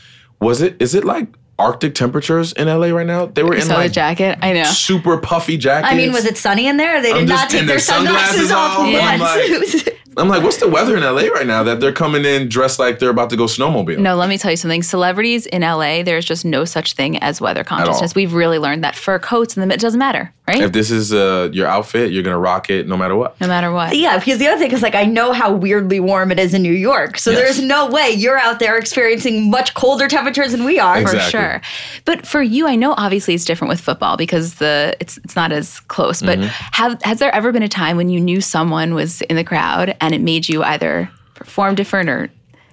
S3: was it? Is it like Arctic temperatures in LA right now? They were
S4: You
S3: in
S4: saw the
S3: like
S4: jacket? I know.
S3: super puffy jackets.
S2: I mean, was it sunny in there? They did
S3: I'm
S2: not take their
S3: their
S2: sunglasses,
S3: sunglasses
S2: off
S3: on,
S4: I'm
S2: once.
S3: I'm like, what's the weather in LA right now that they're coming in dressed like they're about to go snowmobile?
S4: No, let me tell you something. Celebrities in LA, there's just no such thing as weather consciousness. We've really learned that fur coats and the it doesn't matter, right?
S3: If this is uh, your outfit, you're gonna rock it no matter what.
S4: no matter what.
S2: yeah, because the other thing is like I know how weirdly warm it is in New York, so
S3: Yes.
S2: there's no way you're out there experiencing much colder temperatures than we are.
S4: for sure. But for you, I know obviously it's different with football because the it's it's not as close. But
S3: Mm-hmm.
S4: have has there ever been a time when you knew someone was in the crowd and it made you either perform different or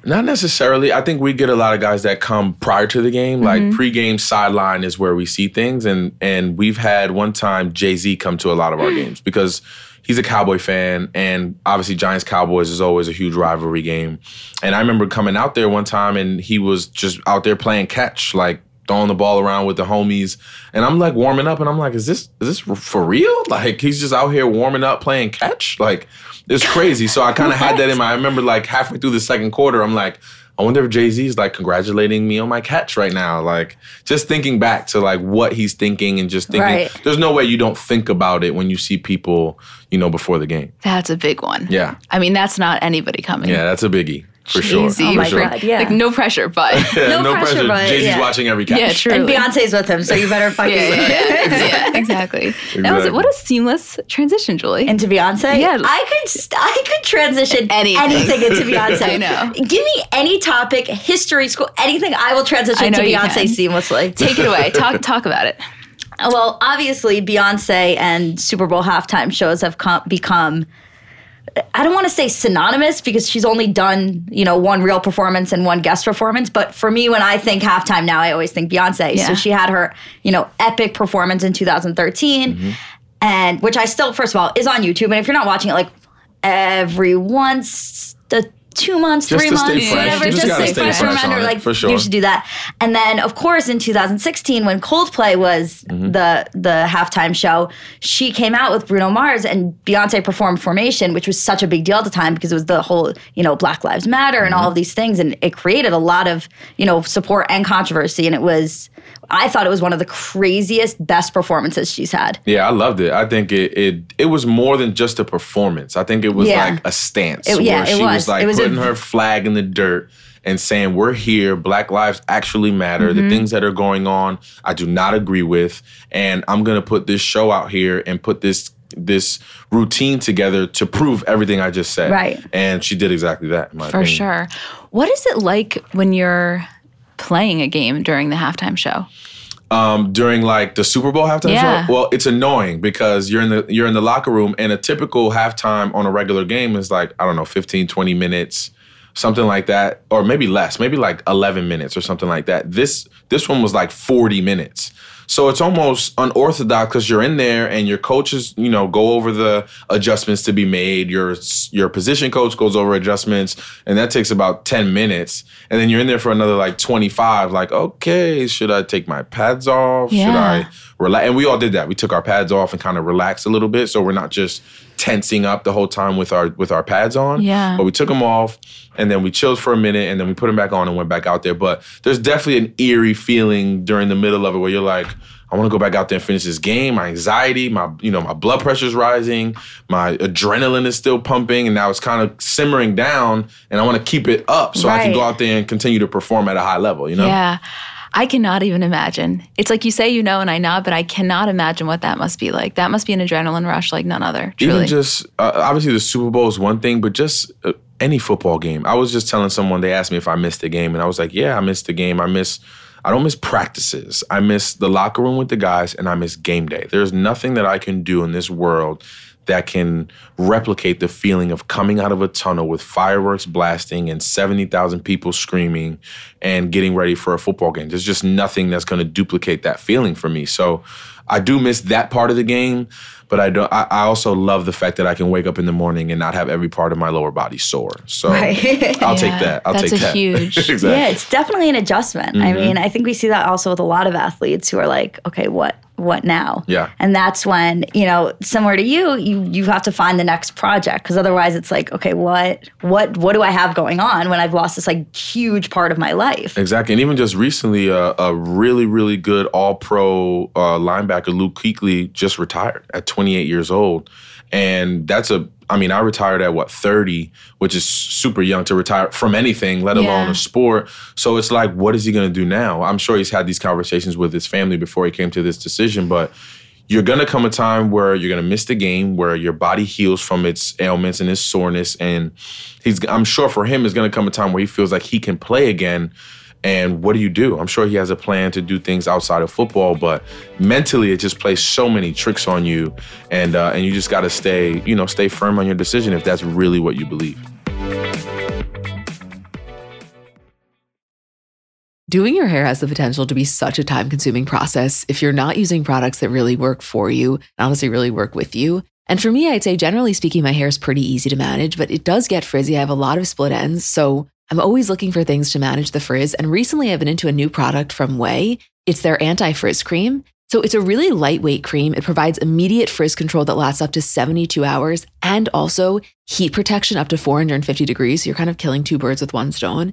S3: Not necessarily. I think we get a lot of guys that come prior to the game. Like
S2: Mm-hmm.
S3: pregame sideline is where we see things, and and we've had one time Jay Z come to a lot of our games because he's a Cowboy fan, and obviously Giants Cowboys is always a huge rivalry game. And I remember coming out there one time, and he was just out there playing catch, like throwing the ball around with the homies, and I'm like warming up, and I'm like, is this is this for real? Like he's just out here warming up playing catch, like it's crazy. So I kind of had that in my. I remember like halfway through the second quarter, I'm like. I wonder if Jay Z is like congratulating me on my catch right now. Like just thinking back to like what he's thinking and just thinking.
S2: Right.
S3: There's no way you don't think about it when you see people, you know, before the game.
S4: that's a big one.
S3: Yeah,
S4: I mean, that's not anybody coming.
S3: yeah, that's a biggie for sure.
S4: Jay-Z,
S2: Oh my
S3: for sure.
S2: God, yeah.
S4: Like no pressure, but
S3: Yeah,
S2: No pressure, but
S3: Jay Z's
S2: yeah.
S3: watching every catch.
S4: yeah, true.
S2: and Beyonce's with him, so you better fucking
S4: Yeah, yeah, yeah, yeah, exactly. That was
S3: Exactly.
S4: what a seamless transition, Julie.
S2: into Beyonce.
S4: Yeah.
S2: I could st- I could transition
S4: Anything.
S2: anything, into Beyonce.
S4: I know.
S2: Give me any topic, history, school, anything. I will transition
S4: I
S2: to Beyonce seamlessly.
S4: Take it away. Talk talk about it.
S2: Well, obviously, Beyonce and Super Bowl halftime shows have com- become. I don't want to say synonymous because she's only done, you know, one real performance and one guest performance. But for me, when I think halftime now, I always think Beyonce.
S4: Yeah.
S2: So she had her, you know, epic performance in 2013, mm-hmm. and which I still, first of all, is on YouTube. And if you're not watching it, like every once the two months,
S3: Just
S2: three months,
S3: fresh.
S2: whatever,
S3: You just
S2: just stay fresh. Reminder, like
S3: for sure.
S2: you should do that. And then, of course, in 2016, when Coldplay was
S3: Mm-hmm.
S2: the the halftime show, she came out with Bruno Mars and Beyonce performed Formation, which was such a big deal at the time because it was the whole you know Black Lives Matter and
S3: Mm-hmm.
S2: all of these things, and it created a lot of you know support and controversy. And it was, I thought it was one of the craziest, best performances she's had.
S3: Yeah, I loved it. I think it it it was more than just a performance. I think it was
S2: Yeah.
S3: like a stance
S2: It- yeah,
S3: where
S2: it
S3: she
S2: was.
S3: was like
S2: was a-
S3: putting her flag in the dirt and saying, "We're here. Black lives actually matter.
S2: Mm-hmm.
S3: The things that are going on, I do not agree with, and I'm gonna put this show out here and put this." this routine together to prove everything I just said.
S2: Right.
S3: And she did exactly that. in my
S4: For
S3: opinion.
S4: sure. What is it like when you're playing a game during the halftime show?
S3: um, during like the Super Bowl halftime
S4: Yeah.
S3: show. Well, it's annoying because you're in the you're in the locker room and a typical halftime on a regular game is like, I don't know, 15, 20 minutes, something like that, or maybe less, maybe like 11 minutes or something like that. This this one was like 40 minutes. So it's almost unorthodox because you're in there and your coaches, you know, go over the adjustments to be made. Your your position coach goes over adjustments, and that takes about 10 minutes. And then you're in there for another like 25. Like, okay, should I take my pads off? Should I relax? And we all did that. We took our pads off and kind of relaxed a little bit, so we're not just tensing up the whole time with our with our pads on.
S4: Yeah.
S3: But we took them off, and then we chilled for a minute, and then we put them back on and went back out there. But there's definitely an eerie feeling during the middle of it where you're like, I want to go back out there and finish this game. My anxiety, my you know, my blood pressure's rising, my adrenaline is still pumping, and now it's kind of simmering down, and I want to keep it up so I can go out there and continue to perform at a high level. You know?
S4: Yeah. I cannot even imagine. It's like you say you know and I nod, but I cannot imagine what that must be like. That must be an adrenaline rush like none other. Truly.
S3: Even just uh, obviously the Super Bowl is one thing, but just uh, any football game. I was just telling someone they asked me if I missed the game, and I was like, "Yeah, I missed the game. I miss I don't miss practices. I miss the locker room with the guys and I miss game day. There's nothing that I can do in this world that can replicate the feeling of coming out of a tunnel with fireworks blasting and 70,000 people screaming and getting ready for a football game. There's just nothing that's going to duplicate that feeling for me. So I do miss that part of the game, but I don't. I, I, also love the fact that I can wake up in the morning and not have every part of my lower body sore. So right. I'll yeah, take that. I'll
S4: that's
S3: take
S4: a
S3: that.
S4: huge.
S3: exactly.
S2: Yeah, it's definitely an adjustment. Mm-hmm. I mean, I think we see that also with a lot of athletes who are like, okay, what what now?
S3: Yeah.
S2: And that's when, you know, similar to you, you you have to find the next project because otherwise it's like, okay, what what what do I have going on when I've lost this like huge part of my life?
S3: Exactly. And even just recently uh, a really really good all-pro uh, linebacker Luke Kuechly just retired at 28 years old. And that's a I mean, I retired at what, 30, which is super young to retire from anything, let alone yeah. a sport. So it's like, what is he going to do now? I'm sure he's had these conversations with his family before he came to this decision, but you're going to come a time where you're going to miss the game, where your body heals from its ailments and its soreness. And he's, I'm sure for him, it's going to come a time where he feels like he can play again. And what do you do? I'm sure he has a plan to do things outside of football, but mentally it just plays so many tricks on you, and uh, and you just got to stay, you know, stay firm on your decision if that's really what you believe.
S1: Doing your hair has the potential to be such a time consuming process if you're not using products that really work for you honestly really work with you. And for me, I'd say generally speaking, my hair is pretty easy to manage, but it does get frizzy. I have a lot of split ends. So I'm always looking for things to manage the frizz. And recently I've been into a new product from Ouai. It's their anti frizz cream. So it's a really lightweight cream. It provides immediate frizz control that lasts up to 72 hours and also heat protection up to 450 degrees. So you're kind of killing two birds with one stone.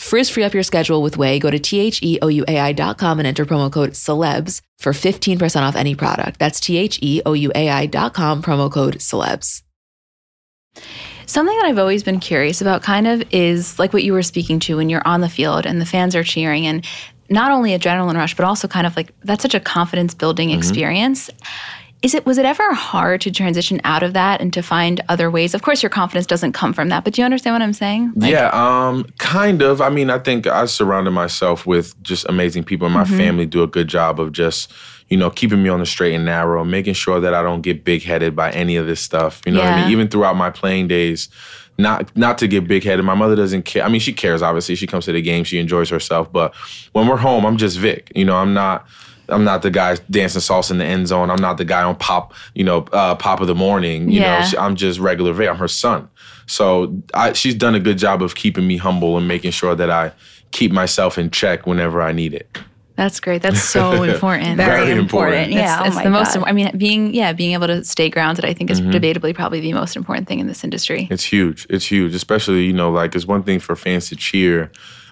S1: Frizz free up your schedule with Ouai. Go to T-H-E-O-U-A-I.com and enter promo code celebs for 15% off any product. That's T-H-E-O-U-A-I.com, promo code celebs.
S4: Something that I've always been curious about kind of is like what you were speaking to when you're on the field and the fans are cheering and not only adrenaline rush, but also kind of like that's such a confidence building mm-hmm. experience is it was it ever hard to transition out of that and to find other ways of course your confidence doesn't come from that but do you understand what i'm saying
S3: like, yeah um kind of i mean i think i surrounded myself with just amazing people and my mm-hmm. family do a good job of just you know keeping me on the straight and narrow making sure that i don't get big headed by any of this stuff you know yeah. what i mean even throughout my playing days not not to get big headed. My mother doesn't care. I mean, she cares obviously. She comes to the game, she enjoys herself. But when we're home, I'm just Vic. You know, I'm not I'm not the guy dancing salsa in the end zone. I'm not the guy on pop, you know, uh, pop of the morning. You yeah. know, I'm just regular Vic. I'm her son. So I, she's done a good job of keeping me humble and making sure that I keep myself in check whenever I need it.
S4: That's great. That's so important.
S2: Very, Very important. important.
S4: Yeah, it's, oh the most. God. I mean, being yeah, being able to stay grounded, I think, is mm-hmm. debatably probably the most important thing in this industry.
S3: It's huge. It's huge, especially you know, like it's one thing for fans to cheer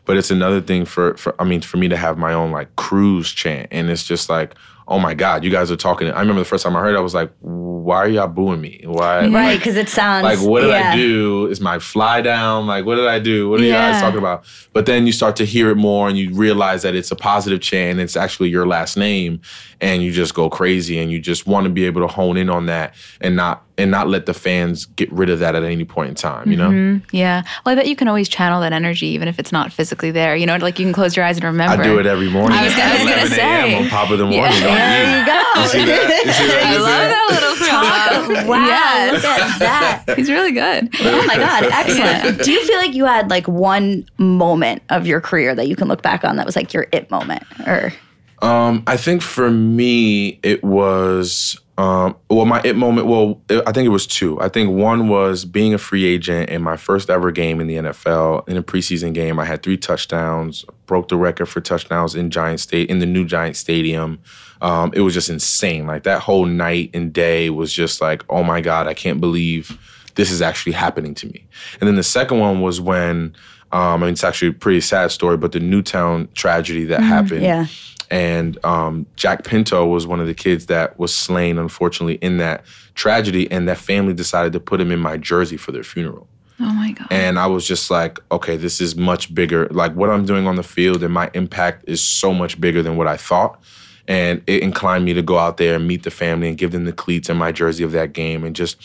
S3: but it's another thing for, for I mean, for me to have my own like Cruz chant. And it's just like, oh my God, you guys are talking. I remember the first time I heard it, I was like, why are y'all booing me? Why?
S2: Right, because it sounds
S3: like, what did yeah. I do? Is my fly down? Like, what did I do? What are yeah. you guys talking about? But then you start to hear it more and you realize that it's a positive chant. It's actually your last name. And you just go crazy and you just want to be able to hone in on that and not and not let the fans get rid of that at any point in time, you know?
S4: Mm-hmm. Yeah. Well, I bet you can always channel that energy even if it's not physically there. You know, like you can close your eyes and remember.
S3: I do it every morning.
S4: I was
S3: going
S4: to say.
S3: On top of the morning.
S2: Yeah. There you go.
S3: You see that? You see that?
S4: I love that little talk.
S2: wow. Yes. Look at that.
S4: He's really good.
S2: Oh my God. Excellent. Do you feel like you had like one moment of your career that you can look back on that was like your it moment or?
S3: Um, I think for me, it was um, well, my it moment. Well, it, I think it was two. I think one was being a free agent in my first ever game in the NFL. In a preseason game, I had three touchdowns, broke the record for touchdowns in Giant State in the new Giant Stadium. Um, it was just insane. Like that whole night and day was just like, oh my god, I can't believe this is actually happening to me. And then the second one was when, um, I mean, it's actually a pretty sad story, but the Newtown tragedy that mm, happened.
S2: Yeah
S3: And um, Jack Pinto was one of the kids that was slain, unfortunately, in that tragedy. And that family decided to put him in my jersey for their funeral.
S4: Oh my God.
S3: And I was just like, okay, this is much bigger. Like what I'm doing on the field and my impact is so much bigger than what I thought. And it inclined me to go out there and meet the family and give them the cleats and my jersey of that game and just,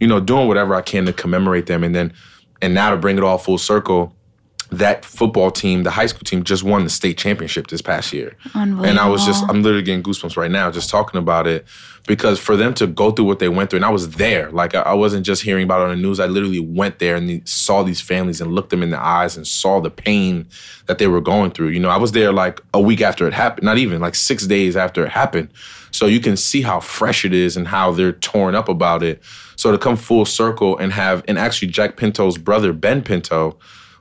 S3: you know, doing whatever I can to commemorate them. And then, and now to bring it all full circle, that football team, the high school team, just won the state championship this past year. And I was just, I'm literally getting goosebumps right now just talking about it because for them to go through what they went through, and I was there, like I, I wasn't just hearing about it on the news. I literally went there and saw these families and looked them in the eyes and saw the pain that they were going through. You know, I was there like a week after it happened, not even like six days after it happened. So you can see how fresh it is and how they're torn up about it. So to come full circle and have, and actually Jack Pinto's brother, Ben Pinto,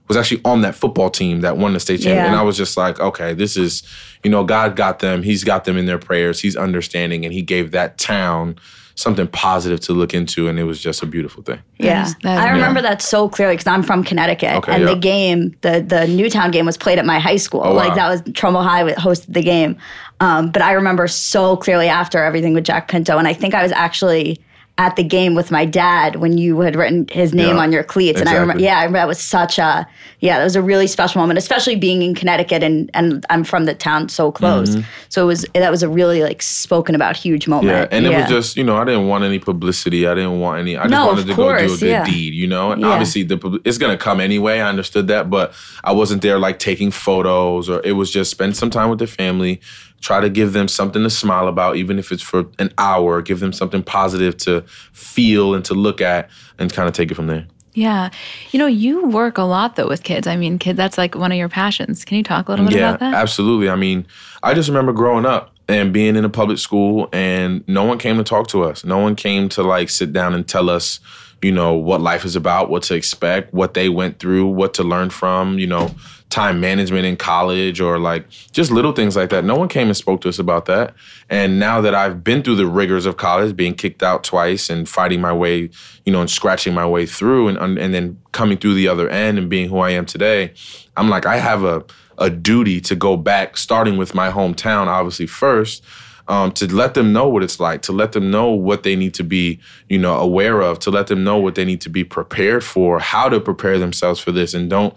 S3: was actually on that football team that won the state championship.
S2: Yeah.
S3: And I was just like, okay, this is, you know, God got them. He's got them in their prayers. He's understanding, and He gave that town something positive to look into, and it was just a beautiful thing.
S2: Yeah,
S4: is-
S2: I remember that so clearly because I'm from Connecticut,
S3: Okay,
S2: and
S3: yeah.
S2: the game, the the Newtown game, was played at my high school.
S3: Oh, wow.
S2: Like that was Trumbull High hosted the game. Um, but I remember so clearly after everything with Jack Pinto, and I think I was actually at the game with my dad when you had written his name
S3: Yeah,
S2: on your cleats, and I remember, yeah, I remember that was such a, yeah, that was a really special moment, especially being in Connecticut, and and I'm from the town so close, so it was that was a really like spoken about huge moment.
S3: Mm-hmm. Yeah, and it was just you know I didn't want any publicity. I didn't want any. I just
S2: No,
S3: wanted to go do a good
S2: yeah.
S3: deed, you know. And
S2: Yeah.
S3: obviously, the it's gonna come anyway. I understood that, but I wasn't there like taking photos or it was just spend some time with the family. Try to give them something to smile about, even if it's for an hour. Give them something positive to feel and to look at, and kind of take it from there.
S4: Yeah. You know, you work a lot though with kids. I mean, kid, that's like one of your passions. Can you talk a little bit
S3: yeah,
S4: about that?
S3: absolutely. I mean, I just remember growing up and being in a public school, and no one came to talk to us. No one came to like sit down and tell us, you know, what life is about, what to expect, what they went through, what to learn from, you know, time management in college or like just little things like that. No one came and spoke to us about that. And now that I've been through the rigors of college, being kicked out twice and fighting my way, you know, and scratching my way through and and then coming through the other end and being who I am today, I'm like I have a a duty to go back, starting with my hometown, obviously first, um, to let them know what it's like, to let them know what they need to be, you know, aware of, to let them know what they need to be prepared for, how to prepare themselves for this, and don't.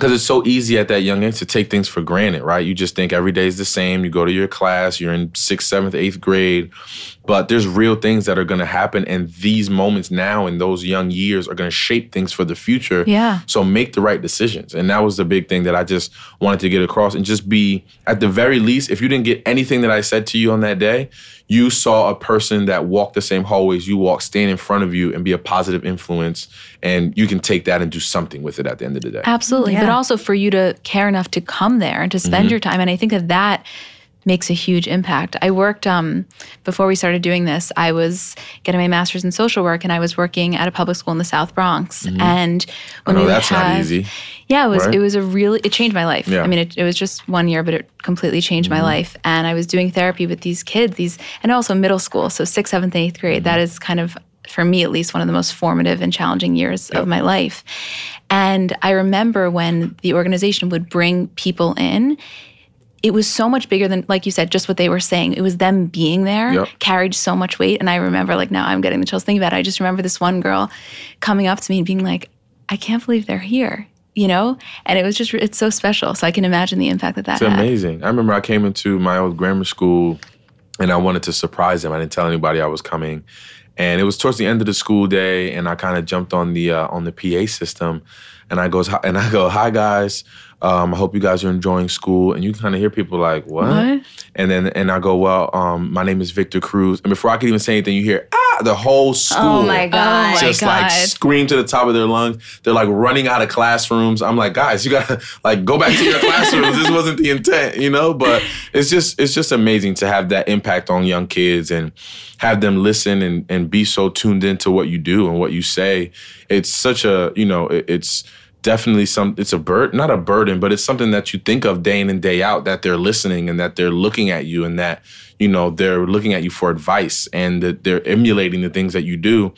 S3: Because it's so easy at that young age to take things for granted, right? You just think every day is the same. You go to your class, you're in sixth, seventh, eighth grade, but there's real things that are going to happen, and these moments now in those young years are going to shape things for the future.
S4: Yeah.
S3: So make the right decisions. And that was the big thing that I just wanted to get across and just be, at the very least, if you didn't get anything that I said to you on that day, you saw a person that walked the same hallways you walk stand in front of you and be a positive influence. And you can take that and do something with it at the end of the day.
S4: Absolutely. But also for you to care enough to come there and to spend
S3: Mm-hmm.
S4: your time. And I think that that makes a huge impact. I worked um, before we started doing this. I was getting my master's in social work, and I was working at a public school in the South Bronx. And when
S3: Mm-hmm. know
S4: we
S3: that's not easy,
S4: Yeah, it was.
S3: right?
S4: It was a really. It changed my life.
S3: Yeah.
S4: I mean, it, it was just one year, but it completely changed
S3: Mm-hmm.
S4: my life. And I was doing therapy with these kids. These, and also middle school, so sixth, seventh, and eighth grade. That
S3: Mm-hmm.
S4: is kind of for me at least one of the most formative and challenging years of my life. And I remember when the organization would bring people in, it was so much bigger than, like you said, just what they were saying. It was them being there
S3: Yep.
S4: carried so much weight. And I remember, like, now I'm getting the chills thinking about it. I just remember this one girl coming up to me and being like, I can't believe they're here, you know? And it was just, it's so special. So I can imagine the impact that that
S3: It's amazing. I remember I came into my old grammar school and I wanted to surprise them. I didn't tell anybody I was coming. And it was towards the end of the school day, and I kind of jumped on the uh, on the PA system, and I goes and I go, "Hi guys, um, I hope you guys are enjoying school." And you kind of hear people like, "What?"
S4: What?
S3: And then and I go, "Well, um, my name is Victor Cruz." And before I could even say anything, you hear ah, the whole school
S2: Oh my god.
S4: my
S3: just like
S4: God.
S3: scream to the top of their lungs. They're like running out of classrooms. I'm like, guys, you gotta like go back to your classrooms. this wasn't the intent, you know. But it's just it's just amazing to have that impact on young kids and have them listen and and be so tuned into what you do and what you say. It's such a you know it- it's definitely some it's a burden not a burden but it's something that you think of day in and day out that they're listening and that they're looking at you and that you know they're looking at you for advice and that they're emulating the things that you do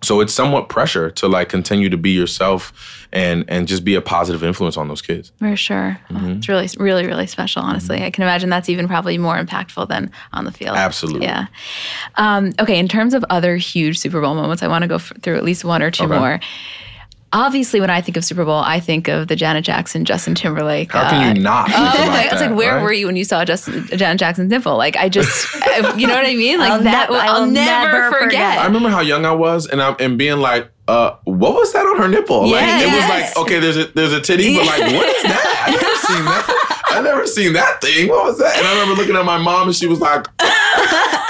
S3: So it's somewhat pressure to like continue to be yourself and and just be a positive influence on those kids.
S4: For sure.
S3: Mm-hmm.
S4: it's really, really, really special, honestly. I can imagine that's even probably more impactful than on the field.
S3: Absolutely.
S4: Yeah. Um, okay, in terms of other huge Super Bowl moments, I want to go f- through at least one or two
S3: Okay.
S4: more. Obviously, when I think of Super Bowl, I think of the Janet Jackson, Justin Timberlake.
S3: How can you not? Think
S4: Oh,
S3: about
S4: my- it's
S3: that,
S4: like, where
S3: right?
S4: were you when you saw Justin, Janet Jackson's nipple? Like, I just, you know what I mean? Like
S2: I'll
S4: that,
S2: ne-
S4: will-
S2: I
S4: I'll never,
S2: never
S4: forget.
S2: forget.
S3: I remember how young I was, and I'm and being like, uh, what was that on her nipple? Like it was like, okay, there's a there's a titty, but like, what is that? I never seen that. I never seen that thing. What was that? And I remember looking at my mom, and she was like,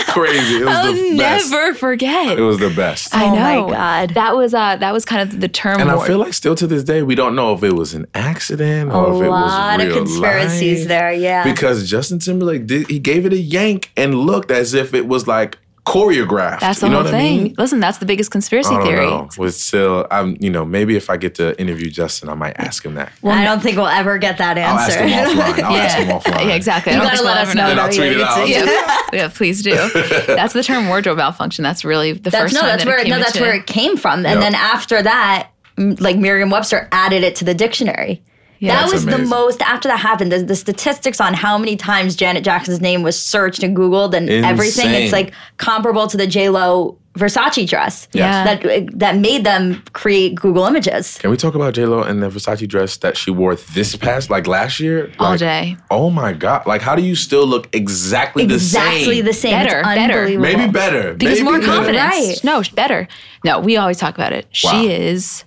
S3: crazy. It was
S4: I'll
S3: the best.
S4: never forget.
S3: It was the best.
S4: I
S2: Oh my
S4: know.
S2: God.
S4: That was uh that was kind of the term.
S3: And I feel like still to this day, we don't know if it was an accident
S2: A
S3: or if it was a
S2: lot of conspiracies
S3: life.
S2: there, yeah.
S3: Because Justin Timberlake did he gave it a yank and looked as if it was like choreographed.
S4: that's the
S3: you know
S4: whole
S3: what I
S4: thing.
S3: mean?
S4: Listen, that's the biggest conspiracy
S3: I don't
S4: theory.
S3: know. With still, I'm you know maybe if I get to interview Justin, I might ask him that.
S2: Well, I don't think we'll ever get that
S3: I'll ask
S2: answer.
S3: him offline. I'll ask him offline.
S4: Yeah, exactly.
S2: You gotta let us know.
S4: know.
S3: Then I'll tweet it out.
S2: it's-
S4: yeah, yeah, please do. That's the term wardrobe malfunction. That's really the
S2: That's
S4: first
S2: no,
S4: time
S2: that's
S4: that it
S2: where
S4: came
S2: no, that's
S4: into-
S2: where it came from. And
S3: Yep.
S2: then after that, like Merriam-Webster added it to the dictionary.
S4: Yeah.
S2: that
S3: That's
S2: was the most after that happened. The, the statistics on how many times Janet Jackson's name was searched and Googled and everything. It's like comparable to the J Lo Versace dress.
S4: Yeah.
S2: That that made them create Google images.
S3: Can we talk about J Lo and the Versace dress that she wore this past like last year?
S4: all day.
S3: Oh my god! Like, how do you still look exactly the same?
S2: Exactly the same.
S4: Better,
S2: it's
S4: better.
S3: Maybe better.
S4: Because
S3: Maybe
S4: more
S3: better.
S4: confidence.
S2: Right.
S4: No, better. No, we always talk about it.
S3: Wow.
S4: She is.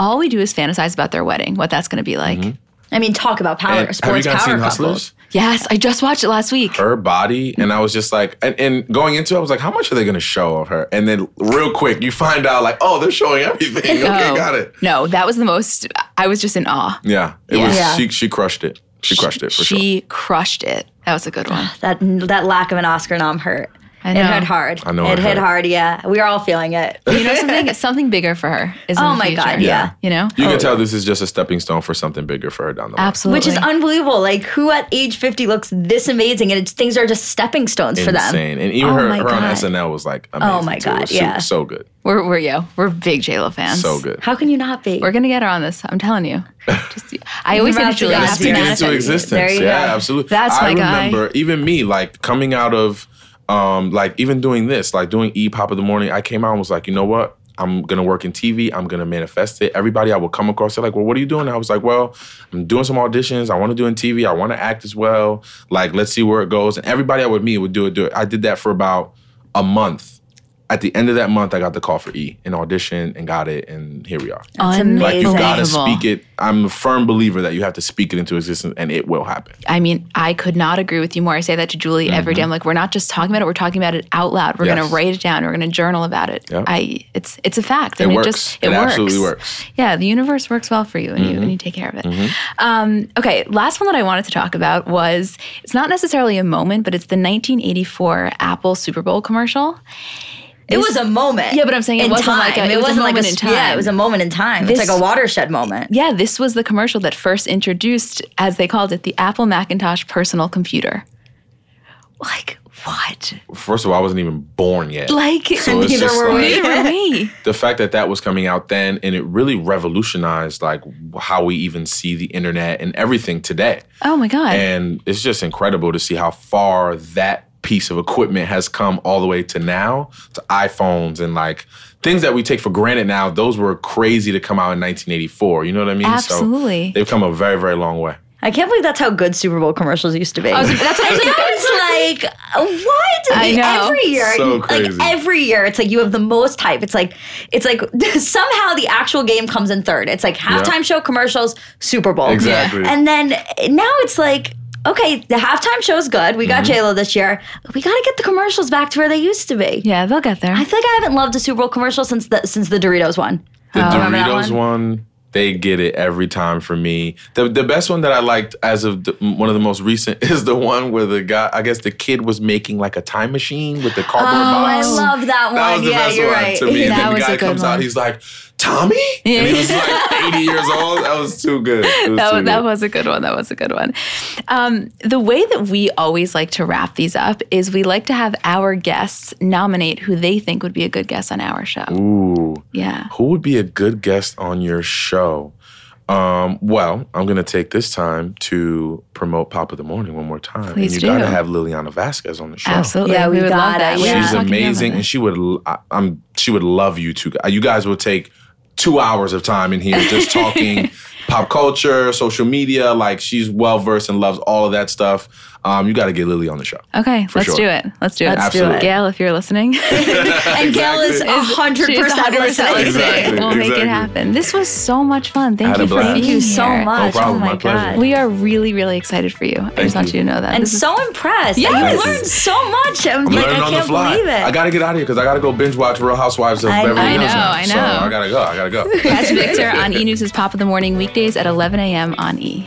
S4: All we do is fantasize about their wedding, what that's going to be like.
S3: Mm-hmm.
S2: I mean, talk about power,
S3: And have you
S2: sports
S3: guys
S2: power
S3: seen
S2: couples.
S3: Hustlers?
S4: Yes, I just watched it last week.
S3: her body and I was just like and, and going into it I was like how much are they gonna show of her and then real quick you find out like oh they're showing everything okay
S4: No.
S3: got it
S4: No, that was the most. I was just in awe.
S3: yeah it
S4: Yeah.
S3: was
S2: Yeah.
S3: she she crushed it she crushed it for sure
S4: she crushed it. That was a good one.
S2: That that lack of an Oscar nom hurt.
S4: I
S2: It hit hard.
S3: I know
S2: it
S3: it
S2: hit
S3: hurt.
S2: hard. Yeah, we are all feeling it.
S4: You know something? something bigger for her. Is in
S2: Oh
S4: the
S2: my
S4: future.
S2: God, yeah.
S4: You know,
S3: you can oh. tell this is just a stepping stone for something bigger for her down the line
S4: absolutely.
S2: Which is unbelievable. Like who at age 50 looks this amazing and it's things are just stepping stones for them.
S3: insane and even
S2: Oh
S3: her,
S2: my
S3: her on SNL was like oh amazing
S2: Oh my
S3: too.
S2: God, yeah.
S3: super, so good
S4: we're we're yo, we're big J Lo fans.
S3: so good
S2: How can you not be?
S4: We're gonna get her on this. I'm telling you. Just, I always say to
S2: You're about to
S4: Julie,
S2: go
S4: you
S2: out to
S4: to
S3: speak
S2: manifest
S3: into existence.
S2: There you
S3: yeah,
S2: go.
S3: absolutely.
S4: That's
S3: I
S4: my guy.
S3: I remember even me, like coming out of um, like even doing this, like doing E Pop of the Morning, I came out and was like, you know what? I'm gonna work in TV. I'm gonna manifest it. Everybody I would come across, they're like, "Well, what are you doing?" I was like, "Well, I'm doing some auditions. I want to do in TV. I want to act as well. Like, let's see where it goes." And everybody I would meet would do it. Do it. I did that for about a month. At the end of that month, I got the call for E and audition and got it, and here we are.
S2: That's
S3: Like you
S2: amazing.
S3: gotta speak it. I'm a firm believer that you have to speak it into existence, and it will happen.
S4: I mean, I could not agree with you more. I say that to Julie every day. I'm like, we're not just talking about it; we're talking about it out loud. We're
S3: Mm-hmm. Yes.
S4: gonna write it down. We're gonna journal about it.
S3: Yep.
S4: I, it's it's a fact,
S3: It
S4: and it,
S3: works.
S4: just it,
S3: It
S4: works.
S3: absolutely works. Mm-hmm.
S4: Yeah, the universe works well for you, and you and you take care of it. Um, okay, last one that I wanted to talk about was it's not necessarily a moment, but it's the 1984 Apple Super Bowl commercial.
S2: It was a moment.
S4: Yeah, but I'm saying it wasn't
S2: time.
S4: like a- it was a
S2: wasn't like
S4: moment
S2: a,
S4: in time.
S2: Yeah, it was a moment in time.
S4: This-
S2: it's like a watershed moment.
S4: Yeah, this was the commercial that first introduced, as they called it, the Apple Macintosh personal computer. Like what?
S3: First of all, I wasn't even born yet.
S4: Like
S3: So it's
S2: neither
S3: just
S2: were
S3: like-
S4: neither were we.
S3: the fact that that was coming out then and it really revolutionized like how we even see the internet and everything today
S4: Oh my god.
S3: and it's just incredible to see how far that piece of equipment has come all the way to now to iPhones and like things that we take for granted now those were crazy to come out in 1984 you know what I mean
S4: Absolutely.
S3: so they've come a very very long way
S2: I can't believe that's how good Super Bowl commercials used to be.
S4: was- that's what I was
S2: it's like what?
S4: I know.
S2: Every year,
S3: So
S2: like every year, it's like you have the most hype. It's like it's like somehow the actual game comes in third. It's like halftime show commercials, Super Bowl,
S3: Exactly.
S2: and then now it's like. Okay, the halftime show is good. We
S3: Mm-hmm.
S2: got J Lo this year. We got to get the commercials back to where they used to be.
S4: yeah, they'll get there.
S2: I feel like I haven't loved a Super Bowl commercial since the since the Doritos one.
S3: The
S2: Oh.
S3: Doritos
S2: one?
S3: one? they get it every time for me. The the best one that I liked as of the, one of the most recent is the one where the guy, I guess the kid was making like a time machine with the cardboard
S2: Oh, I love that one.
S3: That was the
S2: yeah,
S3: best
S2: you're
S3: one
S2: right.
S3: to me. And then the guy
S4: good
S3: comes out, he's like, Tommy?
S4: Yeah.
S3: And he was like 80 years old. That was too good. Was
S4: that,
S3: too
S4: was, that
S3: good.
S4: was a good one. That was a good one. Um, the way that we always like to wrap these up is we like to have our guests nominate who they think would be a good guest on our show.
S3: Ooh.
S4: Yeah.
S3: Who would be a good guest on your show? Um, well, I'm gonna take this time to promote Pop of the Morning one more time.
S4: Please
S3: and you gotta have Lilliana Vazquez on the show.
S4: Absolutely.
S2: Yeah, we
S4: would love
S2: got
S4: that.
S2: it.
S4: We
S2: Yeah.
S3: She's amazing, and she would. l- I, am She would love you two. You guys will take two hours of time in here just talking pop culture, social media. Like she's well versed and loves all of that stuff. Um, you got to get Lily on the show.
S4: Okay, let's
S3: sure.
S4: do it. Let's do it.
S2: Let's
S3: do it.
S4: Gail, if you're listening.
S2: And Gail is
S3: Exactly.
S2: 100%
S4: She's 100%
S2: listening.
S4: listening.
S3: Exactly,
S4: We'll make
S3: exactly.
S4: it happen. This was so much fun. Thank you for
S3: blast.
S4: being
S2: Thank you so
S4: here.
S2: much.
S3: problem,
S2: oh my,
S3: my pleasure.
S2: God.
S4: We are really, really excited for you. I just want
S3: you.
S4: you to know that.
S2: and
S4: This is-
S2: so impressed.
S4: Yes.
S2: I
S3: you.
S2: learned so much. I'm,
S3: I'm
S2: like,
S3: learning
S2: I
S3: on the
S2: can't
S3: fly.
S2: believe it.
S3: I got to get out of here because I got to go binge watch Real Housewives of
S2: I-
S3: Beverly
S2: I
S4: know,
S3: now.
S4: I
S3: So
S4: know.
S3: I gotta go. I gotta go.
S4: Catch Victor on E News' Pop of the Morning weekdays at 11 a.m. on E.